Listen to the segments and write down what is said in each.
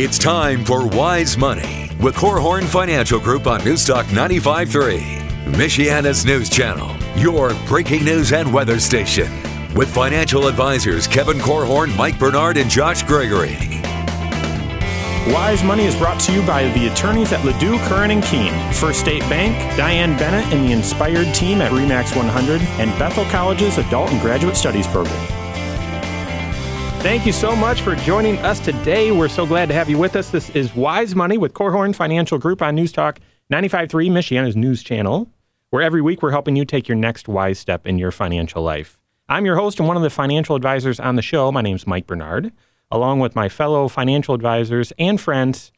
It's time for Wise Money with Korhorn Financial Group on Newstalk 95.3, Michiana's news channel, your breaking news and weather station. With financial advisors Kevin Korhorn, Mike Bernard, and Josh Gregory. Wise Money is brought to you by the attorneys at LaDue, Curran and Kuehn, First State Bank, Diane Bennett and the Inspired team at REMAX 100, and Bethel College's Adult and Graduate Studies program. Thank you so much for joining us today. We're so glad to have you with us. This is Wise Money with Korhorn Financial Group on News Talk 95.3, Michiana's news channel, where every week we're helping you take your next wise step in your financial life. I'm your host and one of the financial advisors on the show. My name's Mike Bernard along with my fellow financial advisors and friends,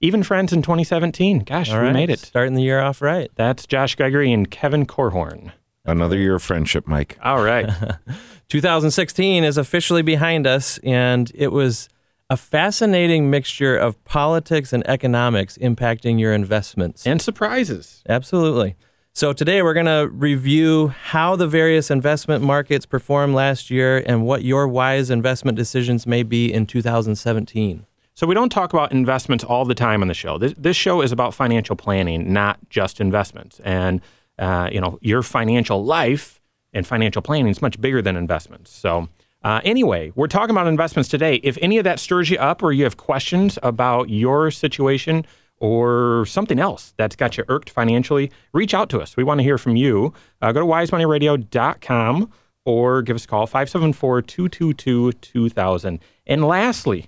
even friends in 2017. Gosh, All we right, made it. Starting the year off right. That's Josh Gregory and Kevin Korhorn. Another year of friendship, Mike. All right. 2016 is officially behind us, and it was a fascinating mixture of politics and economics impacting your investments. and surprises. Absolutely. So today we're going to review how the various investment markets performed last year and what your wise investment decisions may be in 2017. So we don't talk about investments all the time on the show. This, this show is about financial planning, not just investments. And uh, you know, your financial life and financial planning is much bigger than investments. So uh, anyway, we're talking about investments today. If any of that stirs you up, or you have questions about your situation or something else that's got you irked financially, reach out to us. We want to hear from you. Uh, go to wisemoneyradio.com or give us a call 574 222 2000. And lastly,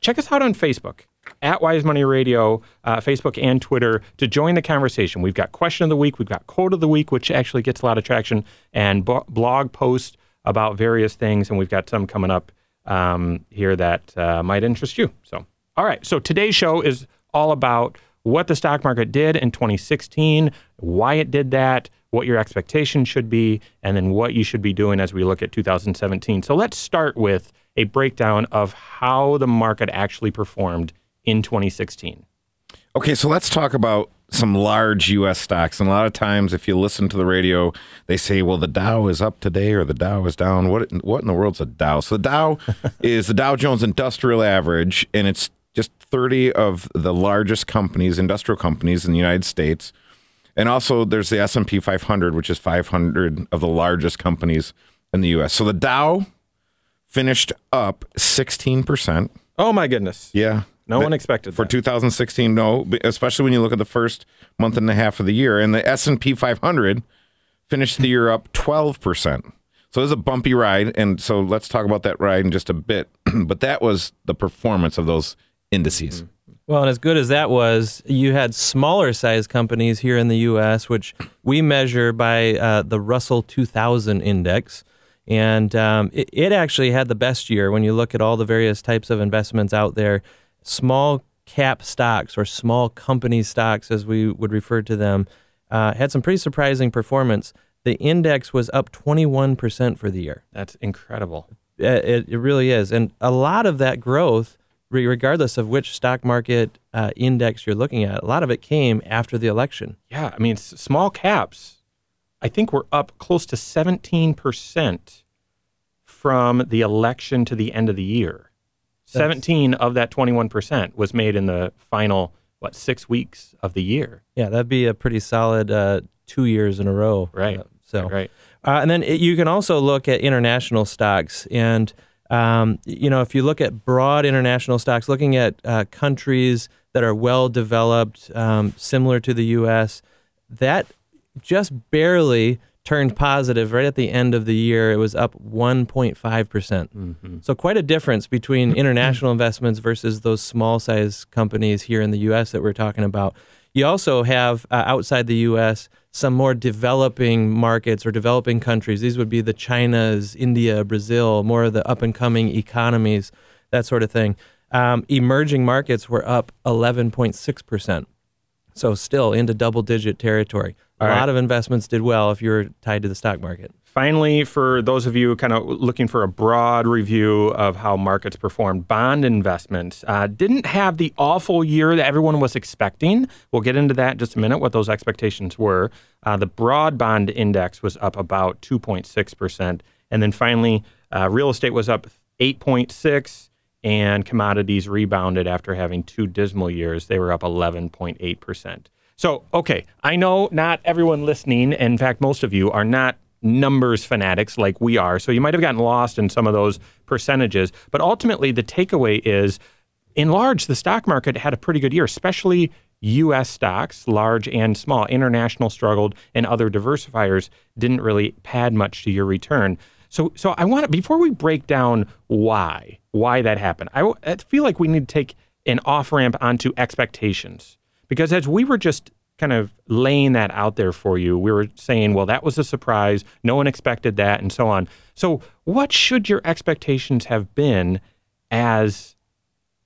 check us out on Facebook at Wise Money Radio, uh, Facebook and Twitter to join the conversation. We've got question of the week, we've got quote of the week, which actually gets a lot of traction, and bo- blog posts about various things, and we've got some coming up um, here that uh, might interest you. So, all right. So today's show is all about what the stock market did in 2016, why it did that, what your expectations should be, and then what you should be doing as we look at 2017. So let's start with a breakdown of how the market actually performed in 2016. Okay, so let's talk about some large U.S. stocks. And a lot of times, if you listen to the radio, they say, "Well, the Dow is up today, or the Dow is down." What what in the world's a Dow? So the Dow is the Dow Jones Industrial Average, and it's just 30 of the largest companies, industrial companies in the United States. And also, there's the S&P 500, which is 500 of the largest companies in the U.S. So the Dow finished up 16 percent. Oh my goodness! Yeah. No one expected for that. 2016 no especially when you look at the first month and a half of the year and the S&P 500 finished the year up 12% so it was a bumpy ride and so let's talk about that ride in just a bit but that was the performance of those indices Well, and as good as that was, you had smaller size companies here in the U.S., which we measure by uh, the Russell 2000 index. And um, it, it actually had the best year when you look at all the various types of investments out there. Small cap stocks or small company stocks, as we would refer to them, uh, had some pretty surprising performance. The index was up 21% for the year. That's incredible. Uh, It, it really is. And a lot of that growth, regardless of which stock market uh, index you're looking at, a lot of it came after the election. Yeah, I mean, small caps, I think we're up close to 17% from the election to the end of the year. 17 of that 21% was made in the final, what, six weeks of the year. Yeah, that'd be a pretty solid uh, two years in a row. Right. Uh, so, Right. Uh, and then it, you can also look at international stocks. And, um, you know, if you look at broad international stocks, looking at uh, countries that are well developed, um, similar to the U.S., that just barely turned positive right at the end of the year. It was up 1.5%. percent So, quite a difference between international investments versus those small size companies here in the U.S. that we're talking about. You also have uh, outside the U.S. some more developing markets or developing countries. These would be the Chinas, India, Brazil, more of the up and coming economies, that sort of thing. Um, emerging markets were up 11.6%. So, still into double digit territory. A right. lot of investments did well if you're tied to the stock market. Finally, for those of you kind of looking for a broad review of how markets performed, bond investments uh, didn't have the awful year that everyone was expecting. We'll get into that in just a minute, what those expectations were. Uh, the broad bond index was up about 2.6%. And then finally, uh, real estate was up 8.6 and commodities rebounded after having two dismal years. They were up 11.8%. So, okay, I know not everyone listening, in fact, most of you are not numbers fanatics like we are. So you might have gotten lost in some of those percentages. But ultimately, the takeaway is in large, the stock market had a pretty good year, especially U.S. stocks, large and small. International struggled, and other diversifiers didn't really pad much to your return. So, so I want to before we break down why why that happened. I, I feel like we need to take an off ramp onto expectations because as we were just kind of laying that out there for you, we were saying, well, that was a surprise. No one expected that, and so on. So, what should your expectations have been as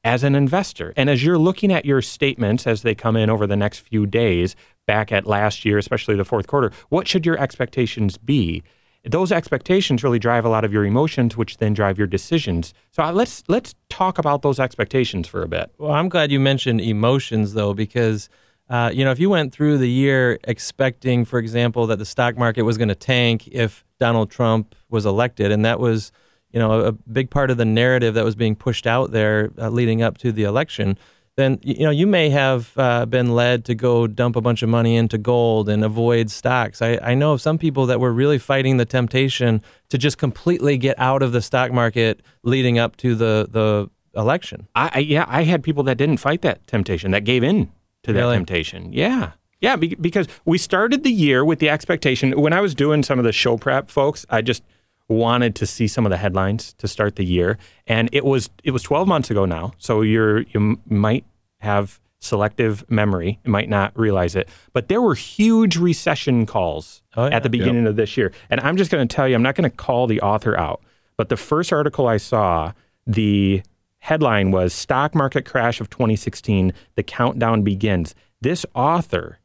as an investor. And as you're looking at your statements as they come in over the next few days, back at last year, especially the fourth quarter, what should your expectations be? Those expectations really drive a lot of your emotions, which then drive your decisions. So uh, let's let's talk about those expectations for a bit. Well, I'm glad you mentioned emotions, though, because uh, you know if you went through the year expecting, for example, that the stock market was going to tank if Donald Trump was elected, and that was you know, a big part of the narrative that was being pushed out there uh, leading up to the election, then you know you may have uh, been led to go dump a bunch of money into gold and avoid stocks. I, I know of some people that were really fighting the temptation to just completely get out of the stock market leading up to the the election. I, I yeah, I had people that didn't fight that temptation, that gave in to that Really? temptation. Yeah. Yeah, because we started the year with the expectation. When I was doing some of the show prep, folks, I just wanted to see some of the headlines to start the year, and it was it was 12 months ago now. So you're you might have selective memory, you might not realize it, but there were huge recession calls Oh, yeah. at the beginning of this year. And I'm just going to tell you, I'm not going to call the author out, but the first article I saw, the headline was Stock Market Crash of 2016, The Countdown Begins. This author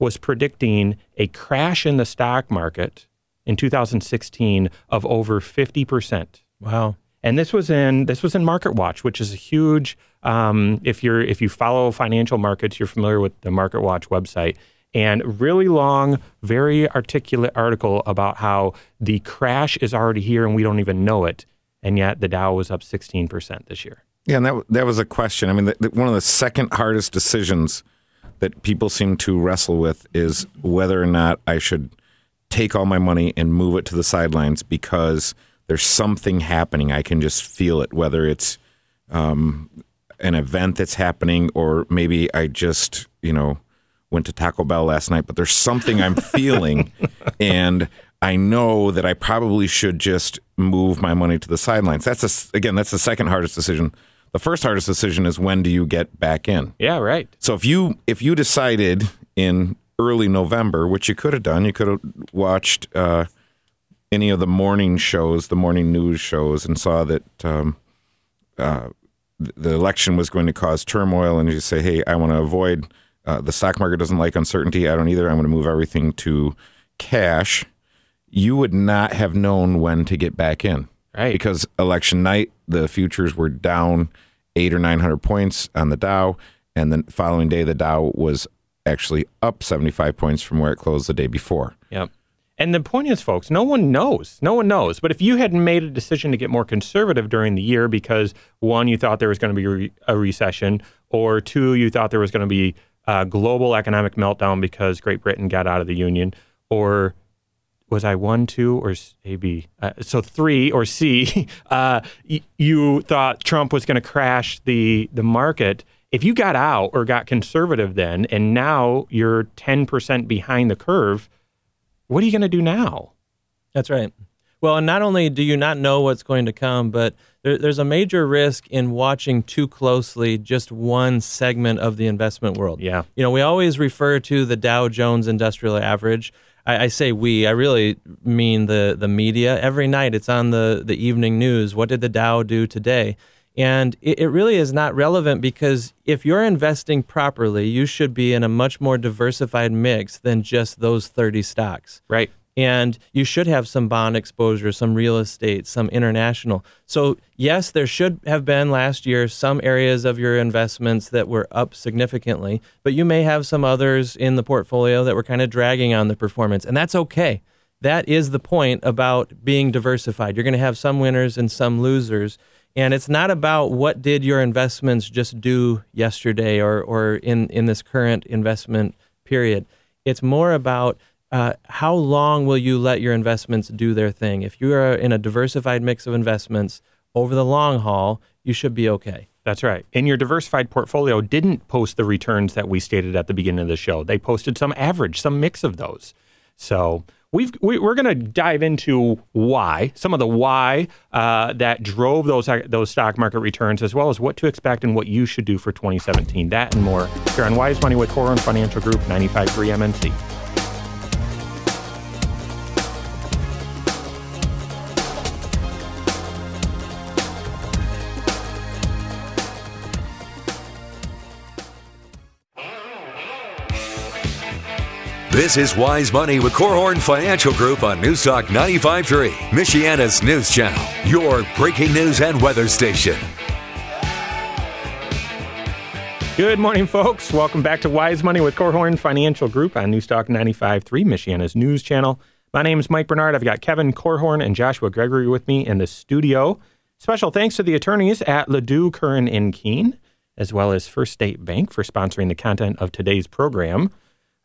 was predicting a crash in the stock market in 2016 of over 50%. Wow. And this was in this was in Market Watch, which is a huge. Um, if you're if you follow financial markets, you're familiar with the Market Watch website. And really long, very articulate article about how the crash is already here and we don't even know it. And yet the Dow was up 16% this year. Yeah, and that that was a question. I mean, the, the, one of the second hardest decisions that people seem to wrestle with is whether or not I should take all my money and move it to the sidelines because there's something happening. I can just feel it, whether it's um, an event that's happening or maybe I just, you know, went to Taco Bell last night, but there's something I'm feeling and I know that I probably should just move my money to the sidelines. That's a, again, that's the second hardest decision. The first hardest decision is when do you get back in? Yeah, right. So if you if you decided in early November, which you could have done, you could have watched uh, any of the morning shows, the morning news shows, and saw that um, uh, the election was going to cause turmoil, and you say, "Hey, I want to avoid uh, the stock market doesn't like uncertainty. I don't either. I'm going to move everything to cash." You would not have known when to get back in Right. because election night the futures were down eight or nine hundred points on the Dow, and then following day the Dow was actually up seventy five points from where it closed the day before. Yep. And the point is, folks, no one knows. No one knows. But if you had made a decision to get more conservative during the year because one, you thought there was going to be a recession, or two, you thought there was going to be a global economic meltdown because Great Britain got out of the Union, or was I one, two, or A, B? Uh, so three or C. Uh, y- you thought Trump was going to crash the the market. If you got out or got conservative then, and now you're ten percent behind the curve, what are you going to do now? That's right. Well, and not only do you not know what's going to come, but there, there's a major risk in watching too closely just one segment of the investment world. Yeah. You know, we always refer to the Dow Jones Industrial Average. I, I say we. I really mean the the media. Every night, it's on the the evening news. What did the Dow do today? And it, it really is not relevant because if you're investing properly, you should be in a much more diversified mix than just those 30 stocks Right. and you should have some bond exposure, some real estate, some international. So, yes, there should have been last year some areas of your investments that were up significantly, but you may have some others in the portfolio that were kind of dragging on the performance, and that's okay. That is the point about being diversified. You're going to have some winners and some losers. And it's not about what did your investments just do yesterday or, or in, in this current investment period. It's more about uh, how long will you let your investments do their thing? If you are in a diversified mix of investments over the long haul, you should be okay. That's right. And your diversified portfolio didn't post the returns that we stated at the beginning of the show. They posted some average, some mix of those. So we've, we, are going to dive into why, some of the why uh, that drove those those stock market returns, as well as what to expect and what you should do for 2017. That and more here on Wise Money with Korhorn Financial Group 95.3 MNC. This is Wise Money with Korhorn Financial Group on News Newstalk 95.3, Michiana's news channel, your breaking news and weather station. Good morning, folks. Welcome back to Wise Money with Korhorn Financial Group on News Newstalk 95.3, Michiana's news channel. My name is Mike Bernard. I've got Kevin Korhorn and Joshua Gregory with me in the studio. Special thanks to the attorneys at Ladue, Curran, and Kuehn, as well as First State Bank for sponsoring the content of today's program.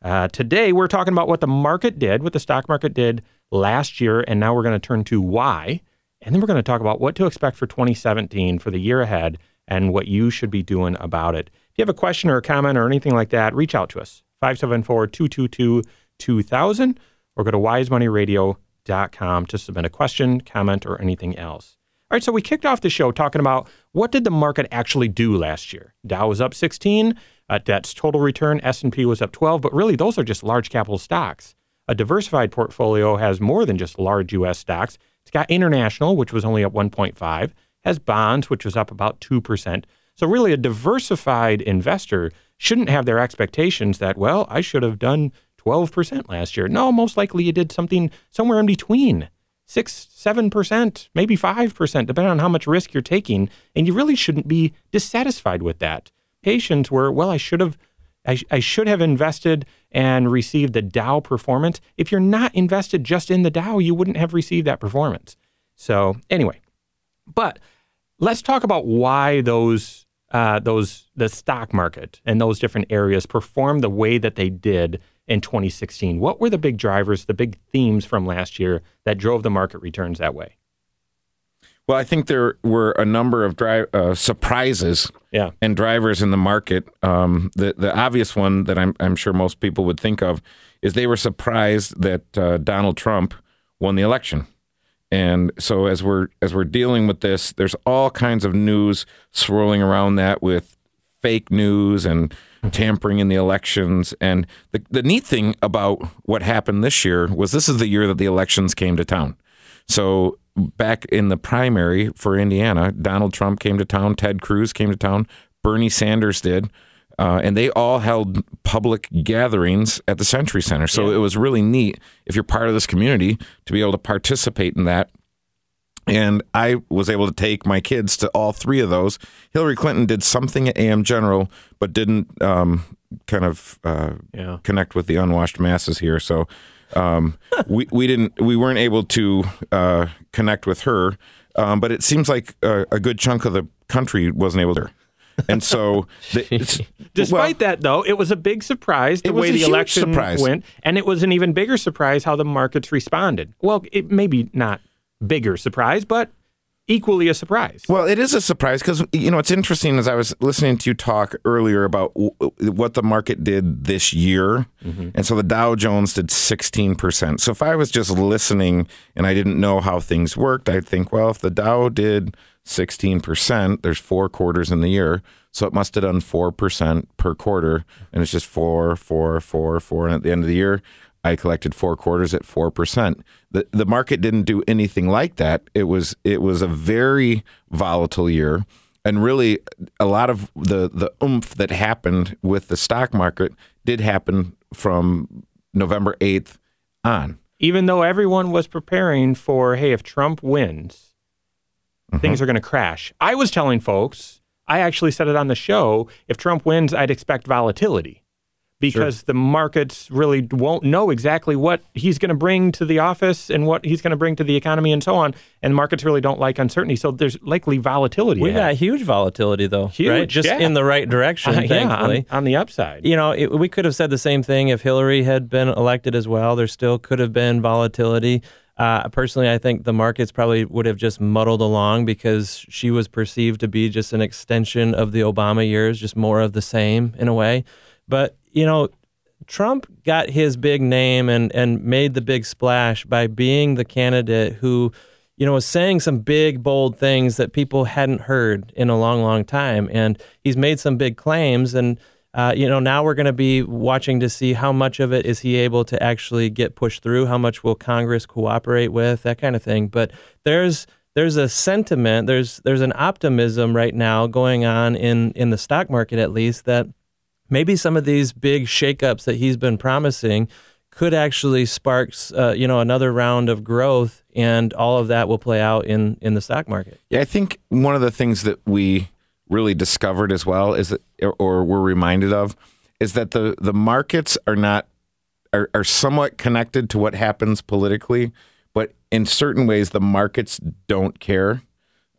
Uh, today, we're talking about what the market did, what the stock market did last year, and now we're going to turn to why. And then we're going to talk about what to expect for 2017 for the year ahead and what you should be doing about it. If you have a question or a comment or anything like that, reach out to us 574 222 2000 or go to wisemoneyradio.com to submit a question, comment, or anything else. All right, so we kicked off the show talking about what did the market actually do last year? Dow was up 16, uh, that's total return. S&P was up 12, but really those are just large capital stocks. A diversified portfolio has more than just large U.S. stocks. It's got international, which was only up 1.5, has bonds, which was up about 2%. So really a diversified investor shouldn't have their expectations that, well, I should have done 12% last year. No, most likely you did something somewhere in between. 6, 7%, maybe 5%, depending on how much risk you're taking. And you really shouldn't be dissatisfied with that expectations were, well, I should have I, I, should have invested and received the Dow performance. If you're not invested just in the Dow, you wouldn't have received that performance. So anyway, but let's talk about why those uh, those the stock market and those different areas performed the way that they did in 2016. What were the big drivers, the big themes from last year that drove the market returns that way? Well, I think there were a number of dri- uh, surprises yeah. and drivers in the market. Um, the the obvious one that I'm I'm sure most people would think of is they were surprised that uh, Donald Trump won the election. And so as we're as we're dealing with this, there's all kinds of news swirling around that with fake news and tampering in the elections. And the the neat thing about what happened this year was this is the year that the elections came to town. So back in the primary for Indiana, Donald Trump came to town, Ted Cruz came to town, Bernie Sanders did. Uh, and they all held public gatherings at the Century Center. So yeah. it was really neat if you're part of this community to be able to participate in that. And I was able to take my kids to all three of those. Hillary Clinton did something at AM General, but didn't um, kind of uh, yeah. connect with the unwashed masses here. So um, we we didn't we weren't able to uh, connect with her, um, but it seems like a, a, good chunk of the country wasn't able to. And so, the, despite well, that, though, it was a big surprise the way the election surprise. went, and it was an even bigger surprise how the markets responded. Well, it maybe not bigger surprise, but equally a surprise. Well, it is a surprise because you know it's interesting as I was listening to you talk earlier about w- what the market did this year, mm-hmm. and so the Dow Jones did sixteen percent. So if I was just listening and I didn't know how things worked, I'd think, well, if the Dow did sixteen percent, there's four quarters in the year, so it must have done four percent per quarter, and it's just four, four, four, four, and at the end of the year. I collected four quarters at four percent. The the market didn't do anything like that. It was it was a very volatile year, and really a lot of the the oomph that happened with the stock market did happen from November eighth on. Even though everyone was preparing for, hey, if Trump wins, mm-hmm. things are going to crash. I was telling folks, I actually said it on the show. If Trump wins, I'd expect volatility. Because the markets really won't know exactly what he's going to bring to the office and what he's going to bring to the economy and so on. And markets really don't like uncertainty. So there's likely volatility. We ahead. got huge volatility though, Huge, right? Just yeah. in the right direction, Uh, yeah, on, thankfully. on the upside. you know, it, we could have said the same thing if Hillary had been elected as well. There still could have been volatility. Uh, personally, I think the markets probably would have just muddled along because she was perceived to be just an extension of the Obama years, just more of the same in a way. But, you know, Trump got his big name and, and made the big splash by being the candidate who, you know, was saying some big, bold things that people hadn't heard in a long, long time. And he's made some big claims. And, uh, you know, now we're going to be watching to see how much of it is he able to actually get pushed through, how much will Congress cooperate with, that kind of thing. But there's there's a sentiment, there's there's an optimism right now going on in in the stock market at least that maybe some of these big shakeups that he's been promising could actually spark uh, you know another round of growth and all of that will play out in in the stock market Yeah, I think one of the things that we really discovered as well is that, or, we're reminded of, is that the the markets are not are, are somewhat connected to what happens politically, but in certain ways the markets don't care.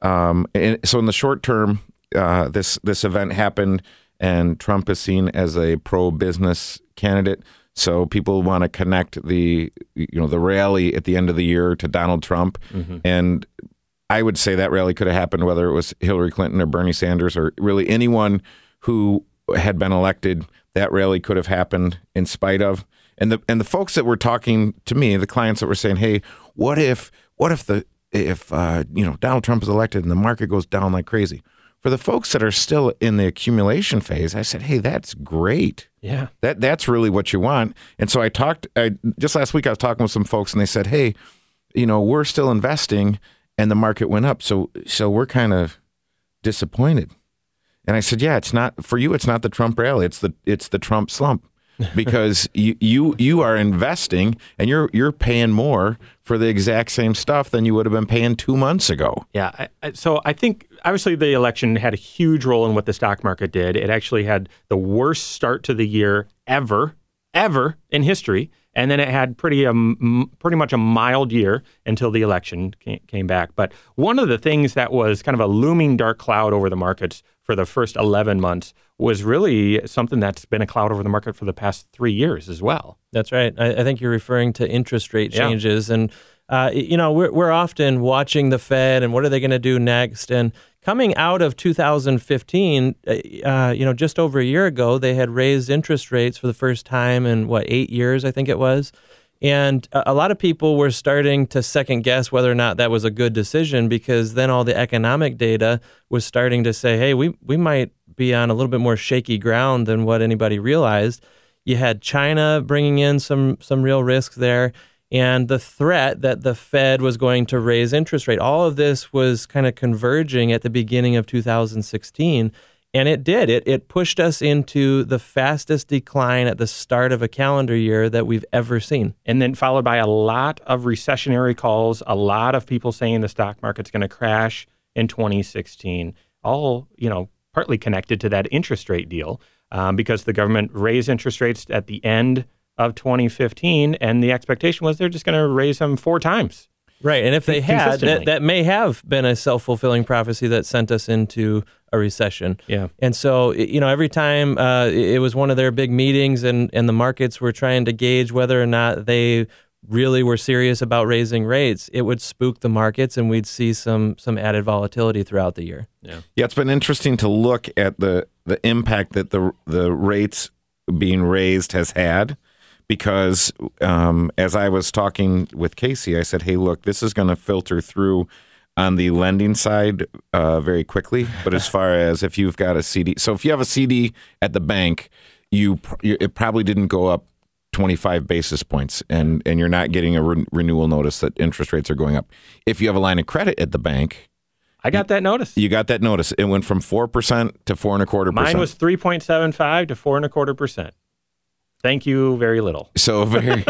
Um, and so in the short term, uh, this this event happened, and Trump is seen as a pro business candidate. So people want to connect the you know the rally at the end of the year to Donald Trump, and I would say that rally could have happened whether it was Hillary Clinton or Bernie Sanders or really anyone who had been elected. That rally could have happened in spite of. And the and the folks that were talking to me, the clients that were saying, "Hey, what if what if the if uh, you know Donald Trump is elected and the market goes down like crazy?" For the folks that are still in the accumulation phase, I said, "Hey, that's great." yeah. That that's really what you want. And so I talked I just last week I was talking with some folks and they said, "Hey, you know, we're still investing and the market went up. So so we're kind of disappointed." And I said, "Yeah, it's not for you it's not the Trump rally. It's the it's the Trump slump." because you, you you are investing and you're you're paying more for the exact same stuff than you would have been paying 2 months ago. Yeah. I, I, so I think obviously the election had a huge role in what the stock market did. It actually had the worst start to the year ever, ever in history, and then it had pretty um, pretty much a mild year until the election came, back. But one of the things that was kind of a looming dark cloud over the markets for the first 11 months was really something that's been a cloud over the market for the past three years as well. That's right. I, I think you're referring to interest rate Yeah. changes, and uh, you know we're we're often watching the Fed and what are they going to do next. And coming out of 2015, uh, uh, you know, just over a year ago, they had raised interest rates for the first time in what eight years, I think it was. And a lot of people were starting to second guess whether or not that was a good decision because then all the economic data was starting to say, hey, we, we might be on a little bit more shaky ground than what anybody realized. You had China bringing in some some real risks there, and the threat that the Fed was going to raise interest rate. All of this was kind of converging at the beginning of 2016, and it did. It it pushed us into the fastest decline at the start of a calendar year that we've ever seen. and then followed by a lot of recessionary calls, a lot of people saying the stock market's going to crash in 2016, all, you know, partly connected to that interest rate deal um, because the government raised interest rates at the end of 2015, and the expectation was they're just going to raise them four times. Right, and if they had, that, that may have been a self fulfilling prophecy that sent us into a recession. Yeah. And so, you know, every time uh, it it was one of their big meetings, and and the markets were trying to gauge whether or not they really were serious about raising rates, it would spook the markets, and we'd see some some added volatility throughout the year. Yeah. Yeah, it's been interesting to look at the the impact that the the rates being raised has had, because um, as I was talking with Casey, I said, "Hey, look, this is going to filter through on the lending side uh, very quickly. But as far as if you've got a CD, so if you have a CD at the bank, you you- it probably didn't go up 25 basis points and and you're not getting a re- renewal notice that interest rates are going up. If you have a line of credit at the bank, I got that notice. you got that notice. It went from four percent to four and a quarter percent. Mine was 3.75 to four and a quarter percent. Thank you very little. so very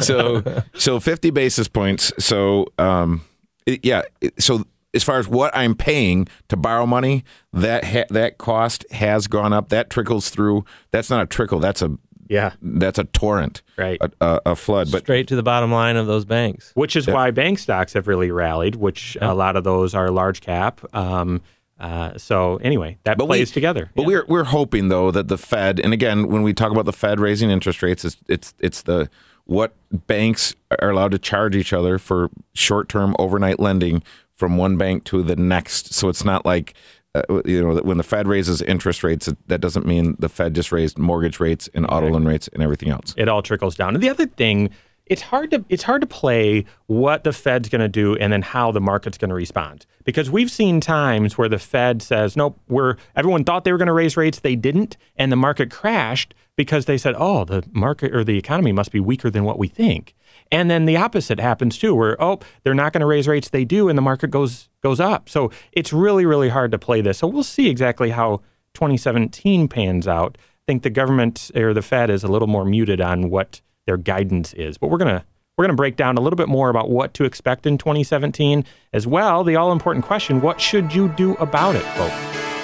so so fifty basis points. So um, it- yeah. it- So as far as what I'm paying to borrow money, that ha- that cost has gone up. That trickles through. That's not a trickle. That's a Yeah. that's a torrent, Right. a, a, a flood. But Straight to the bottom line of those banks. which is why bank stocks have really rallied, which a lot of those are large cap. Um, uh, so anyway, that But we- plays together. But we're we're hoping though that the Fed, and again, when we talk about the Fed raising interest rates, it's it's it's the what banks are allowed to charge each other for short term overnight lending from one bank to the next. So it's not like uh, you know when the Fed raises interest rates, that doesn't mean the Fed just raised mortgage rates and auto loan rates and everything else. it all trickles down. And the other thing, it's hard to it's hard to play what the Fed's going to do and then how the market's going to respond because we've seen times where the Fed says, "Nope, we're everyone thought they were going to raise rates, they didn't," and the market crashed because they said, "Oh, the market or the economy must be weaker than what we think." And then the opposite happens too, where oh, they're not going to raise rates, they do, and the market goes goes up. So it's really really hard to play this. So we'll see exactly how 2017 pans out. I think the government or the Fed is a little more muted on what their guidance is. But we're gonna we're gonna break down a little bit more about what to expect in 2017 as well. The all important question: What should you do about it, folks?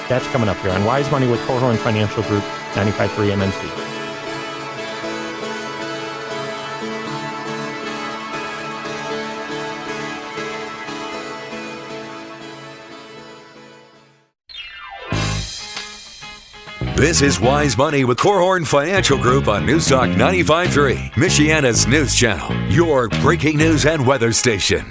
That's coming up here on Wise Money with Korhorn Financial Group 95.3 MNC. This is Wise Money with Korhorn Financial Group on News Newstalk 95.3, Michiana's news channel, your breaking news and weather station.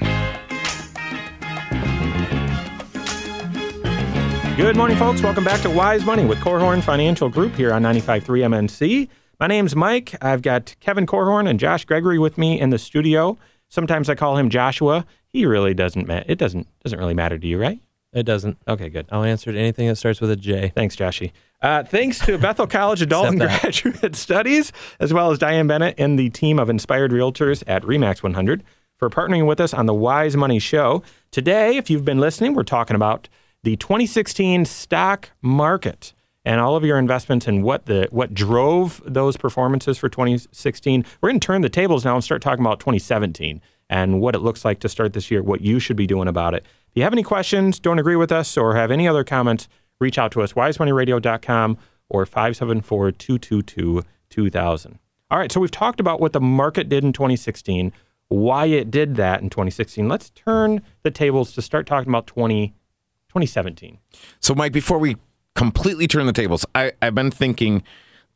Good morning, folks. Welcome back to Wise Money with Korhorn Financial Group here on 95.3 MNC. My name's Mike. I've got Kevin Korhorn and Josh Gregory with me in the studio. Sometimes I call him Joshua. He really doesn't. Ma- it doesn't doesn't really matter to you, right? It doesn't. Okay, good. I'll answer to anything that starts with a J. Thanks, Joshy. Uh, thanks to Bethel College Adult and Graduate Studies, as well as Diane Bennett and the team of Inspired Realtors at Remax 100 for partnering with us on the Wise Money Show. Today, if you've been listening, we're talking about the 2016 stock market and all of your investments and what the what drove those performances for 2016. We're going to turn the tables now and start talking about 2017 and what it looks like to start this year, what you should be doing about it. You have any questions, don't agree with us, or have any other comments, reach out to us, wisemoneyradio.com or 574 222 2000. All right, so we've talked about what the market did in 2016, why it did that in 2016. Let's turn the tables to start talking about 20, 2017. So, Mike, before we completely turn the tables, I, I've been thinking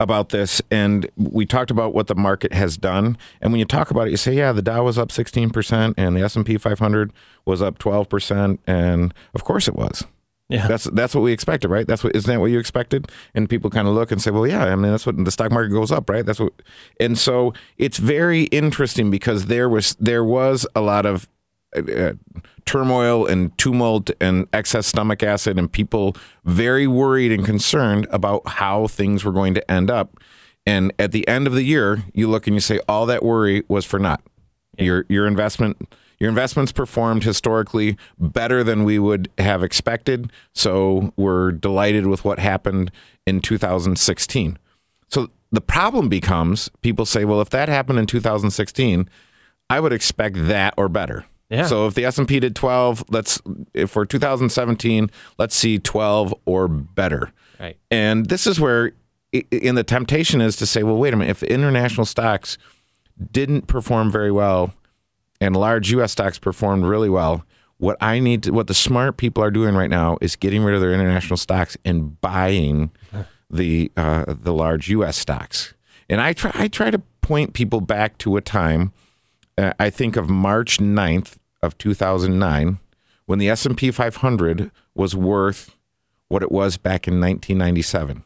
about this, and we talked about what the market has done. And when you talk about it, you say, yeah, the Dow was up 16%, and the S&P 500 was up 12%, and of course it was. Yeah. That's that's what we expected, right? That's what isn't that what you expected? And people kind of look and say, "Well, yeah, I mean, that's what the stock market goes up, right?" That's what. And so it's very interesting because there was there was a lot of uh, turmoil and tumult and excess stomach acid and people very worried and concerned about how things were going to end up. And at the end of the year, you look and you say all that worry was for naught. Your your investment your investments performed historically better than we would have expected. So we're delighted with what happened in 2016. So the problem becomes people say, well, if that happened in 2016, I would expect that or better. Yeah. So if the S&P did 12, let's if for 2017, let's see 12 or better. Right. And this is where in the temptation is to say, well, wait a minute, if international stocks didn't perform very well and large US stocks performed really well, what I need to, what the smart people are doing right now is getting rid of their international stocks and buying the uh, the large US stocks. And I try I try to point people back to a time uh, I think of March 9th of 2009 when the S&P 500 was worth what it was back in 1997.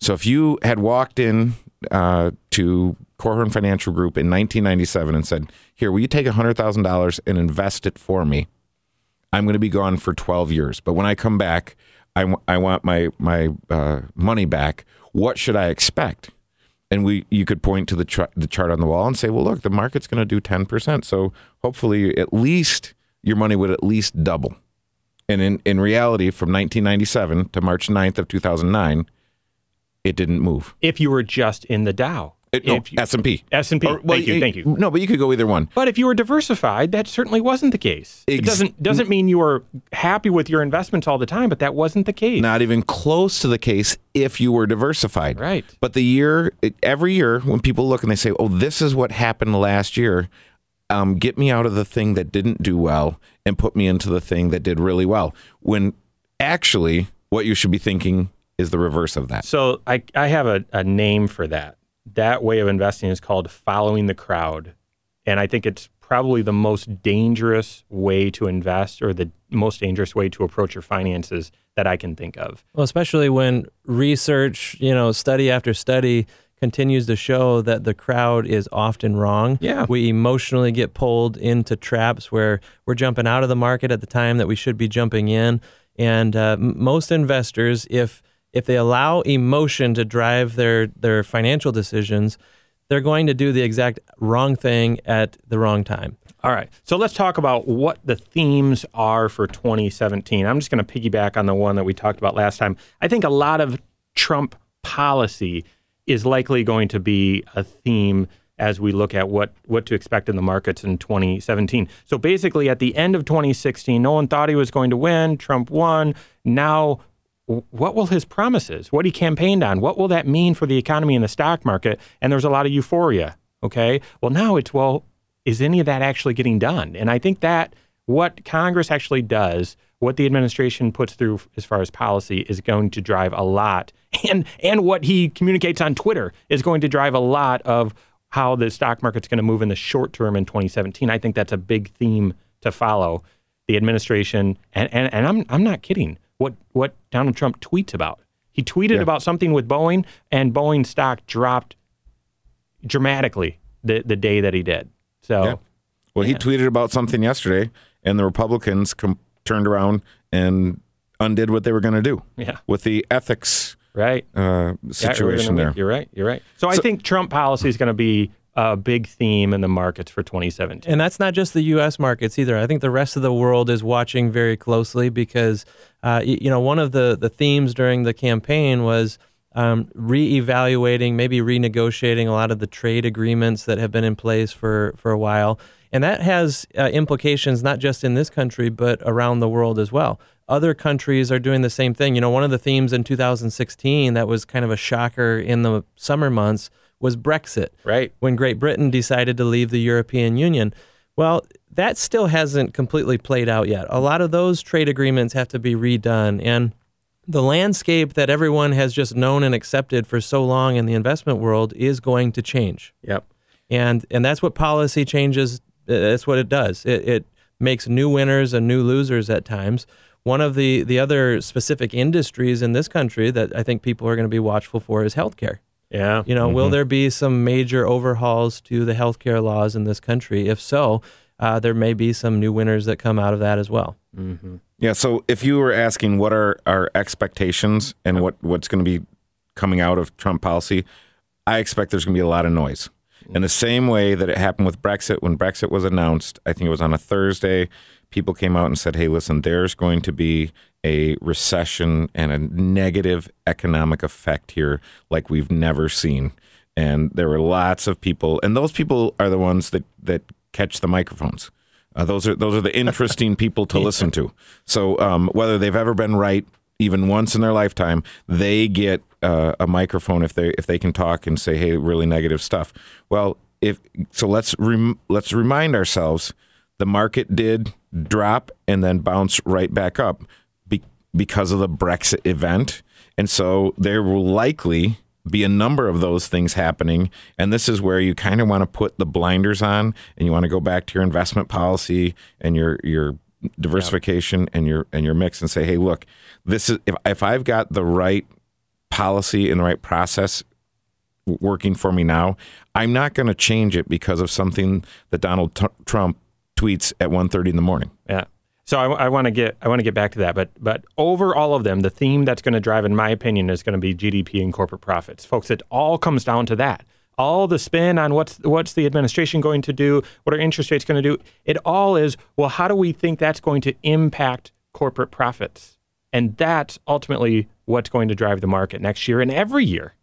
So if you had walked in uh, to Korhorn Financial Group in 1997 and said, "Here, will you take $100,000 and invest it for me? I'm going to be gone for 12 years, but when I come back, I, w- I want my my uh, money back. What should I expect?" And we, you could point to the the chart on the wall and say, "Well, look, the market's going to do 10%, so hopefully, at least your money would at least double." And in, in reality, from 1997 to March 9th of 2009, it didn't move. If you were just in the Dow. It- no, S and P. S&P. Thank you, thank you. No, but you could go either one. But if you were diversified, that certainly wasn't the case. it doesn't doesn't mean you were happy with your investments all the time, but that wasn't the case. Not even close to the case if you were diversified. Right. But the year, it- every year, when people look and they say, "Oh, this is what happened last year," um, get me out of the thing that didn't do well and put me into the thing that did really well. When actually, what you should be thinking is the reverse of that. So I, I have a, a name for that. That way of investing is called following the crowd. And I think it's probably the most dangerous way to invest or the most dangerous way to approach your finances that I can think of. Well, especially when research, you know, study after study continues to show that the crowd is often wrong. Yeah. We emotionally get pulled into traps where we're jumping out of the market at the time that we should be jumping in. And uh, most investors, if if they allow emotion to drive their their financial decisions, they're going to do the exact wrong thing at the wrong time. All right. So let's talk about what the themes are for 2017. I'm just going to piggyback on the one that we talked about last time. I think a lot of Trump policy is likely going to be a theme as we look at what, what to expect in the markets in 2017. So basically, at the end of 2016, no one thought he was going to win. Trump won. Now, what will his promises, what he campaigned on, what will that mean for the economy and the stock market? And there's a lot of euphoria. Okay. Well, now it's, well, is any of that actually getting done? And I think that what Congress actually does, what the administration puts through as far as policy, is going to drive a lot, and and what he communicates on Twitter is going to drive a lot of how the stock market's going to move in the short term in 2017. I think that's a big theme to follow. The administration, and and, and I'm I'm not kidding. What what Donald Trump tweets about? He tweeted Yeah. about something with Boeing, and Boeing stock dropped dramatically the the day that he did. So. Yeah. Well, he tweeted about something yesterday, and the Republicans com- turned around and undid what they were going to do Yeah. with the ethics Right. uh, Yeah, situation there. You're right. You're right. So, I think Trump policy is going to be a big theme in the markets for 2017. And that's not just the U.S. markets either. I think the rest of the world is watching very closely because, uh, you know, one of the, the themes during the campaign was um, reevaluating, maybe renegotiating a lot of the trade agreements that have been in place for, for a while. And that has uh, implications not just in this country, but around the world as well. Other countries are doing the same thing. You know, one of the themes in 2016 that was kind of a shocker in the summer months was Brexit Right. when Great Britain decided to leave the European Union. Well, that still hasn't completely played out yet. A lot of those trade agreements have to be redone. And the landscape that everyone has just known and accepted for so long in the investment world is going to change. Yep. And, and that's what policy changes, uh, that's what it does. It, it makes new winners and new losers at times. One of the, the other specific industries in this country that I think people are going to be watchful for is healthcare. Yeah. You know, will mm-hmm. there be some major overhauls to the healthcare laws in this country? If so, uh, there may be some new winners that come out of that as well. Mm-hmm. Yeah. So if you were asking what are our expectations and what, what's going to be coming out of Trump policy, I expect there's going to be a lot of noise. Mm. In the same way that it happened with Brexit, when Brexit was announced, I think it was on a Thursday, people came out and said, hey, listen, there's going to be a recession and a negative economic effect here like we've never seen. And there were lots of people, and those people are the ones that, that catch the microphones. Uh, those are those are the interesting people to listen to. So um, whether they've ever been right even once in their lifetime, they get uh, a microphone if they if they can talk and say, "Hey, really negative stuff." Well, if so, let's rem- let's remind ourselves the market did drop and then bounce right back up because of the Brexit event, and so there will likely be a number of those things happening. And this is where you kind of want to put the blinders on and you want to go back to your investment policy and your your diversification and your and your mix and say, hey, look, this is if if I've got the right policy and the right process working for me now, I'm not going to change it because of something that Donald T- Trump tweets at 1.30 in the morning. Yeah. So I, want to get I want to get back to that, but but over all of them, the theme that's going to drive, in my opinion, is going to be GDP and corporate profits, folks. It all comes down to that. All the spin on what's what's the administration going to do, what are interest rates going to do. It all is well, how do we think that's going to impact corporate profits, and that's ultimately what's going to drive the market next year and every year.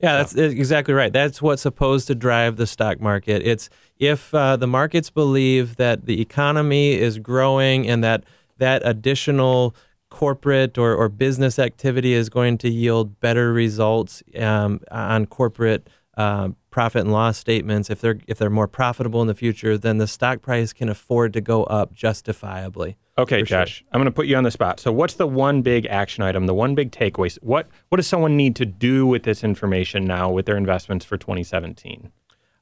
Yeah, that's exactly right. That's what's supposed to drive the stock market. It's if uh, the markets believe that the economy is growing and that that additional corporate or, or business activity is going to yield better results um, on corporate uh, profit and loss statements. If they're if they're more profitable in the future, then the stock price can afford to go up justifiably. Okay, Josh, sure. I'm going to put you on the spot. So, what's the one big action item, the one big takeaway? What what does someone need to do with this information now with their investments for 2017?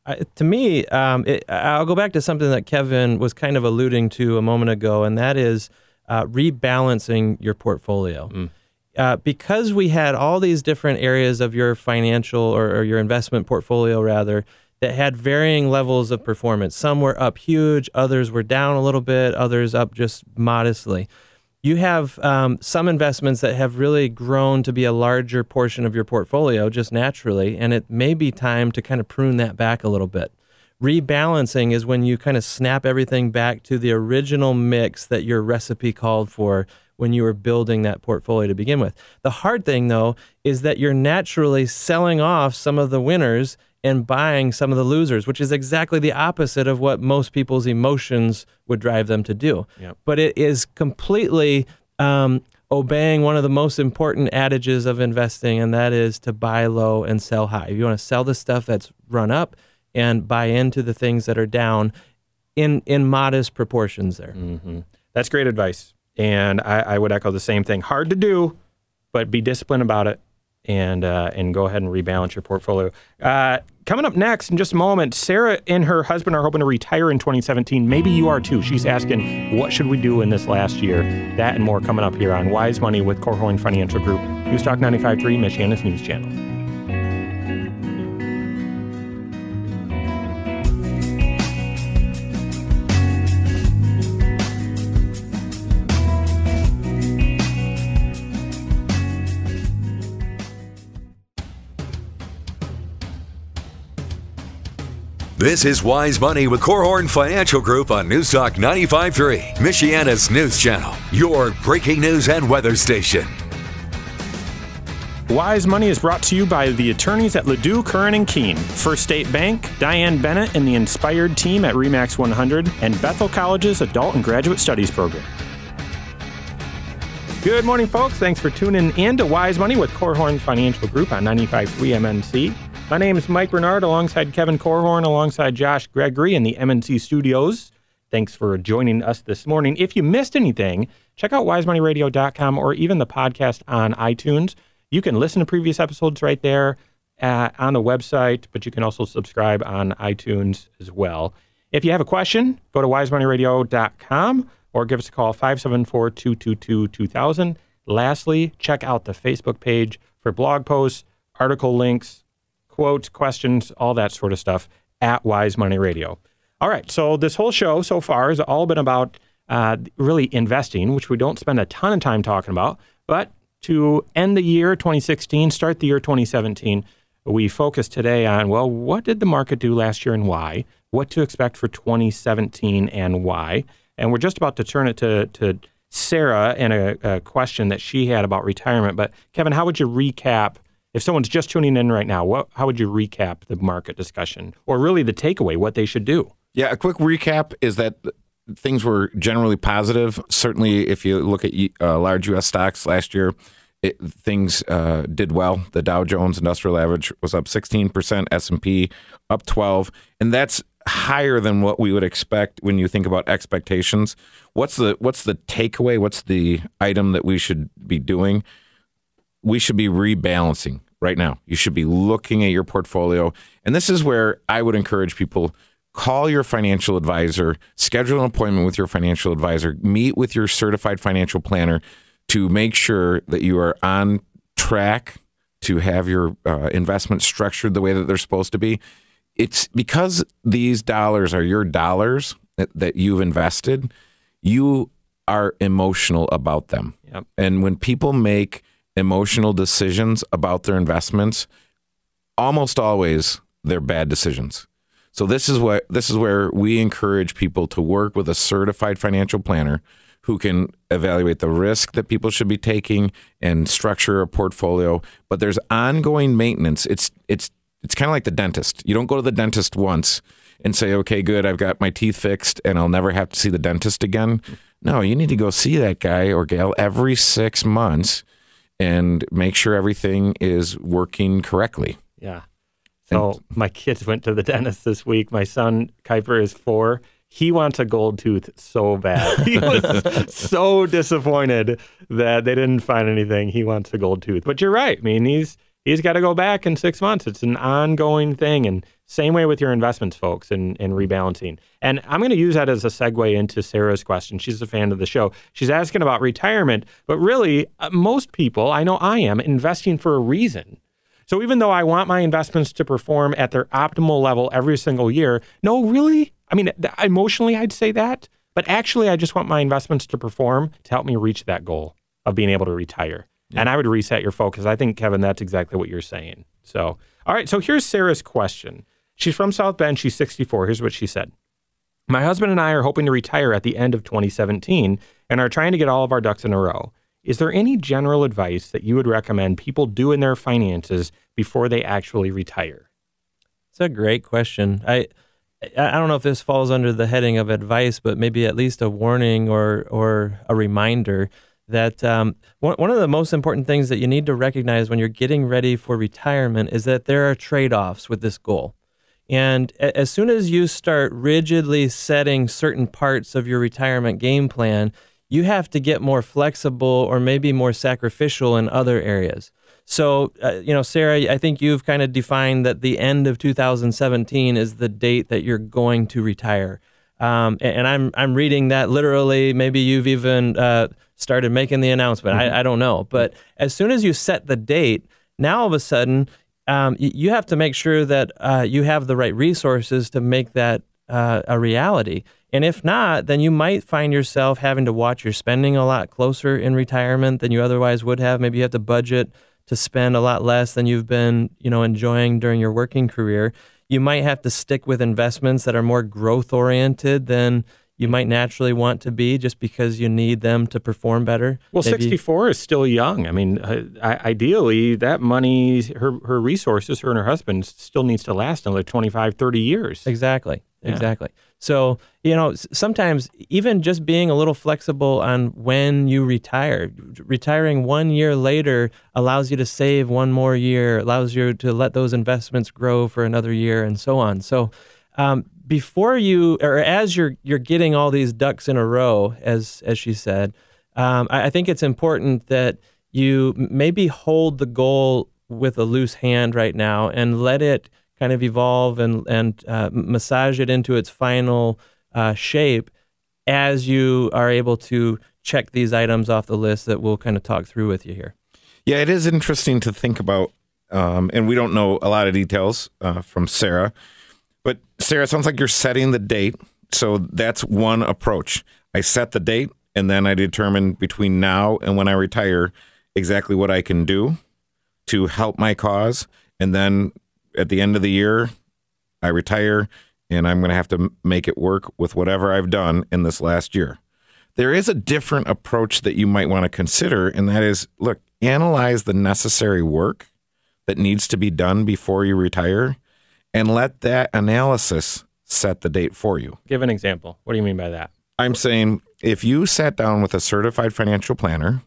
Uh, to me, um, it, I'll go back to something that Kevin was kind of alluding to a moment ago, and that is uh, rebalancing your portfolio. Mm. Uh, because we had all these different areas of your financial or, or, your investment portfolio, rather, that had varying levels of performance. Some were up huge, others were down a little bit, others up just modestly. You have um, some investments that have really grown to be a larger portion of your portfolio just naturally, and it may be time to kind of prune that back a little bit. Rebalancing is when you kind of snap everything back to the original mix that your recipe called for when you were building that portfolio to begin with. The hard thing, though, is that you're naturally selling off some of the winners and buying some of the losers, which is exactly the opposite of what most people's emotions would drive them to do. Yep. But it is completely um, obeying one of the most important adages of investing, and that is to buy low and sell high. If you want to sell the stuff that's run up and buy into the things that are down in in modest proportions there. Mm-hmm. That's great advice. And I, I, would echo the same thing. Hard to do, but be disciplined about it and uh, and go ahead and rebalance your portfolio. Uh, coming up next in just a moment, Sarah and her husband are hoping to retire in 2017. Maybe you are too. She's asking, what should we do in this last year? That and more coming up here on Wise Money with Korhorn Financial Group, News Talk 95.3, Michiana's news channel. This is Wise Money with Korhorn Financial Group on News Talk 95.3, Michiana's news channel, your breaking news and weather station. Wise Money is brought to you by the attorneys at LaDue, Curran, and Kuehn, First State Bank, Diane Bennett and the Inspired team at REMAX 100, and Bethel College's Adult and Graduate Studies program. Good morning, folks. Thanks for tuning in to Wise Money with Korhorn Financial Group on 95.3 MNC. My name is Mike Bernard alongside Kevin Korhorn, alongside Josh Gregory in the MNC studios. Thanks for joining us this morning. If you missed anything, check out wisemoneyradio.com or even the podcast on iTunes. You can listen to previous episodes right there uh, on the website, but you can also subscribe on iTunes as well. If you have a question, go to wisemoneyradio.com or give us a call 574 222 2000. Lastly, check out the Facebook page for blog posts, article links, quotes, questions, all that sort of stuff at Wise Money Radio. All right, so this whole show so far has all been about uh, really investing, which we don't spend a ton of time talking about. But to end the year 2016, start the year 2017, we focus today on well, what did the market do last year and why? What to expect for 2017 and why? And we're just about to turn it to, to Sarah and a, a question that she had about retirement. But Kevin, how would you recap if someone's just tuning in right now, what, how would you recap the market discussion or really the takeaway, what they should do? Yeah, a quick recap is that things were generally positive. Certainly, if you look at uh, large U.S. stocks last year, it, things uh, did well. The Dow Jones Industrial Average was up 16%, S&P up 12, and that's higher than what we would expect when you think about expectations. What's the what's the takeaway? What's the item that we should be doing? We should be rebalancing right now. You should be looking at your portfolio. And this is where I would encourage people call your financial advisor, schedule an appointment with your financial advisor, meet with your certified financial planner to make sure that you are on track to have your uh, investment structured the way that they're supposed to be. It's because these dollars are your dollars that, that you've invested, you are emotional about them. Yep. And when people make emotional decisions about their investments, almost always they're bad decisions. So this is what this is where we encourage people to work with a certified financial planner who can evaluate the risk that people should be taking and structure a portfolio. But there's ongoing maintenance. It's it's it's kind of like the dentist. You don't go to the dentist once and say, "Okay, good, I've got my teeth fixed and I'll never have to see the dentist again." No, you need to go see that guy or gal every 6 months and make sure everything is working correctly. Yeah. So my kids went to the dentist this week. My son Kuiper is four. He wants a gold tooth so bad. He was so disappointed that they didn't find anything. He wants a gold tooth. But you're right. I mean, he's he's got to go back in six months. It's an ongoing thing. And same way with your investments, folks, and, and rebalancing. And I'm going to use that as a segue into Sarah's question. She's a fan of the show. She's asking about retirement, but really, uh, most people, I know I am, investing for a reason. So even though I want my investments to perform at their optimal level every single year, no, really, I mean, emotionally, I'd say that. But actually, I just want my investments to perform to help me reach that goal of being able to retire. Yeah. And I would reset your focus. I think, Kevin, that's exactly what you're saying. So, all right. So here's Sarah's question. She's from South Bend. She's 64. Here's what she said My husband and I are hoping to retire at the end of 2017 and are trying to get all of our ducks in a row. Is there any general advice that you would recommend people do in their finances before they actually retire? It's a great question. I I don't know if this falls under the heading of advice, but maybe at least a warning or or a reminder that um, one, one of the most important things that you need to recognize when you're getting ready for retirement is that there are trade offs with this goal. And as soon as you start rigidly setting certain parts of your retirement game plan, you have to get more flexible or maybe more sacrificial in other areas. So, uh, you know, Sarah, I think you've kind of defined that the end of 2017 is the date that you're going to retire. Um, and I'm I'm reading that literally. Maybe you've even uh, started making the announcement. Mm-hmm. I, I don't know. But as soon as you set the date, now all of a sudden um, you have to make sure that uh, you have the right resources to make that uh, a reality. And if not, then you might find yourself having to watch your spending a lot closer in retirement than you otherwise would have. Maybe you have to budget to spend a lot less than you've been, you know, enjoying during your working career. You might have to stick with investments that are more growth oriented than you might naturally want to be just because you need them to perform better. Well, Maybe. 64 is still young. I mean, uh, ideally, that money, her, her resources, her and her husband still needs to last another 25, 30 years. Exactly. Yeah. Exactly. So, you know, sometimes even just being a little flexible on when you retire, retiring one year later allows you to save one more year, allows you to let those investments grow for another year, and so on. So, um, before you or as you're you're getting all these ducks in a row, as as she said, um, I, I think it's important that you maybe hold the goal with a loose hand right now and let it kind of evolve and and uh, massage it into its final uh, shape as you are able to check these items off the list that we'll kind of talk through with you here. Yeah, it is interesting to think about, um, and we don't know a lot of details uh, from Sarah. But Sarah, it sounds like you're setting the date. So that's one approach. I set the date and then I determine between now and when I retire exactly what I can do to help my cause. And then at the end of the year, I retire and I'm going to have to make it work with whatever I've done in this last year. There is a different approach that you might want to consider, and that is look, analyze the necessary work that needs to be done before you retire and let that analysis set the date for you. Give an example. What do you mean by that? I'm saying if you sat down with a certified financial planner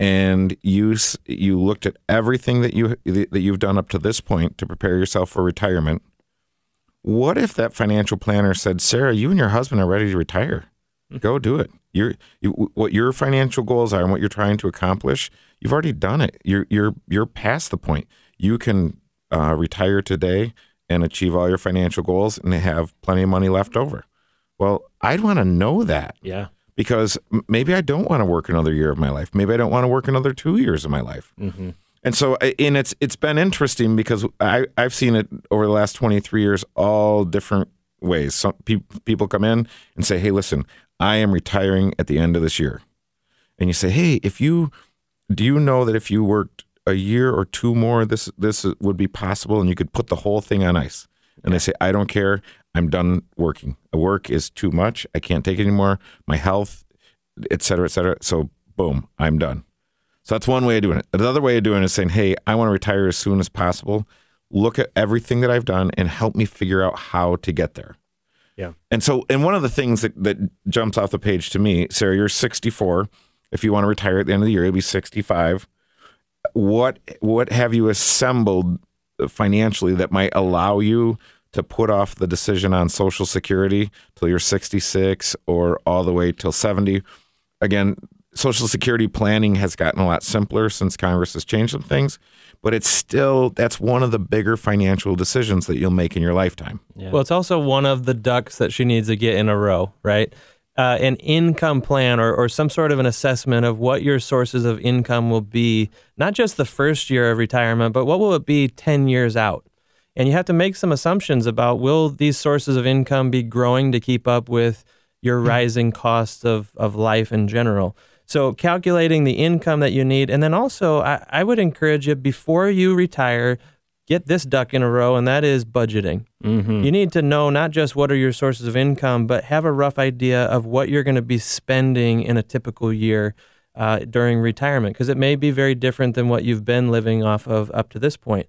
and you you looked at everything that you that you've done up to this point to prepare yourself for retirement, what if that financial planner said, "Sarah, you and your husband are ready to retire. Go do it. You're, you, what your financial goals are and what you're trying to accomplish, you've already done it. You're you're you're past the point. You can uh, retire today and achieve all your financial goals and have plenty of money left over. Well, I'd want to know that. Yeah. Because maybe I don't want to work another year of my life. Maybe I don't want to work another two years of my life. Mm-hmm. And so, and it's it's been interesting because I I've seen it over the last twenty three years, all different ways. Some pe- people come in and say, "Hey, listen, I am retiring at the end of this year," and you say, "Hey, if you do you know that if you worked a year or two more, this this would be possible, and you could put the whole thing on ice. And they say, I don't care. I'm done working. Work is too much. I can't take it anymore. My health, et cetera, et cetera. So boom, I'm done. So that's one way of doing it. The other way of doing it is saying, hey, I want to retire as soon as possible. look at everything that I've done and help me figure out how to get there. Yeah. And so, and one of the things that, that jumps off the page to me, Sarah, you're 64. If you want to retire at the end of the year, you'll be 65. What what have you assembled financially that might allow you to put off the decision on Social Security till you're 66 or all the way till 70? Again, Social Security planning has gotten a lot simpler since Congress has changed some things, but it's still that's one of the bigger financial decisions that you'll make in your lifetime. Yeah. Well, it's also one of the ducks that she needs to get in a row, right? Uh, an income plan or, or some sort of an assessment of what your sources of income will be, not just the first year of retirement, but what will it be 10 years out? And you have to make some assumptions about will these sources of income be growing to keep up with your rising costs of, of life in general? So, calculating the income that you need. And then also, I, I would encourage you before you retire, get this duck in a row, and that is budgeting. Mhm. You need to know not just what are your sources of income, but have a rough idea of what you're going to be spending in a typical year uh, during retirement, because it may be very different than what you've been living off of up to this point.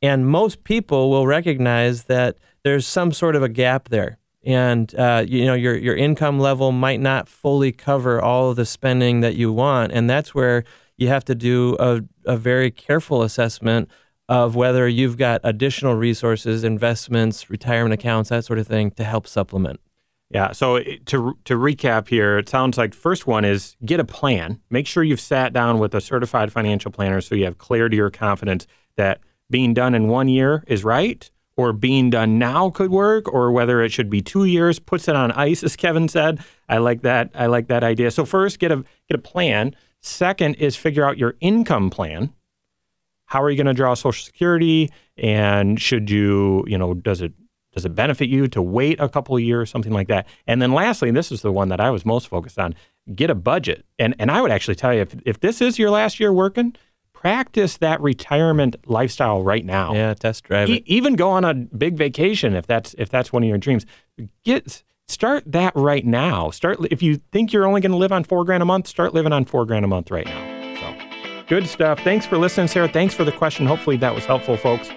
And most people will recognize that there's some sort of a gap there. And uh, you know your your income level might not fully cover all of the spending that you want, and that's where you have to do a, a very careful assessment of whether you've got additional resources, investments, retirement accounts, that sort of thing to help supplement. Yeah. So to to recap here, it sounds like first one is get a plan. Make sure you've sat down with a certified financial planner so you have clarity or confidence that being done in one year is right, or being done now could work, or whether it should be two years. Puts it on ice, as Kevin said. I like that. I like that idea. So first, get a get a plan. Second is figure out your income plan. How are you going to draw Social Security? And should you, you know, does it does it benefit you to wait a couple of years, something like that? And then lastly, and this is the one that I was most focused on, get a budget. And and I would actually tell you if if this is your last year working, practice that retirement lifestyle right now. Yeah, test drive E- even go on a big vacation if that's if that's one of your dreams. Get start that right now. Start if you think you're only going to live on four grand a month, start living on four grand a month right now. Good stuff. Thanks for listening, Sarah. Thanks for the question. Hopefully that was helpful, folks.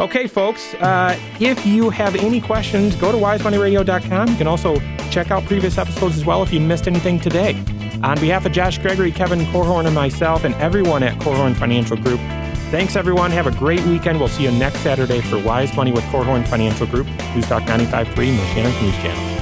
Okay, folks, uh, if you have any questions, go to wisemoneyradio.com. You can also check out previous episodes as well if you missed anything today. On behalf of Josh Gregory, Kevin Korhorn, and myself, and everyone at Korhorn Financial Group, thanks everyone. Have a great weekend. We'll see you next Saturday for Wise Money with Korhorn Financial Group, News Talk 95.3, Michiana's News Channel.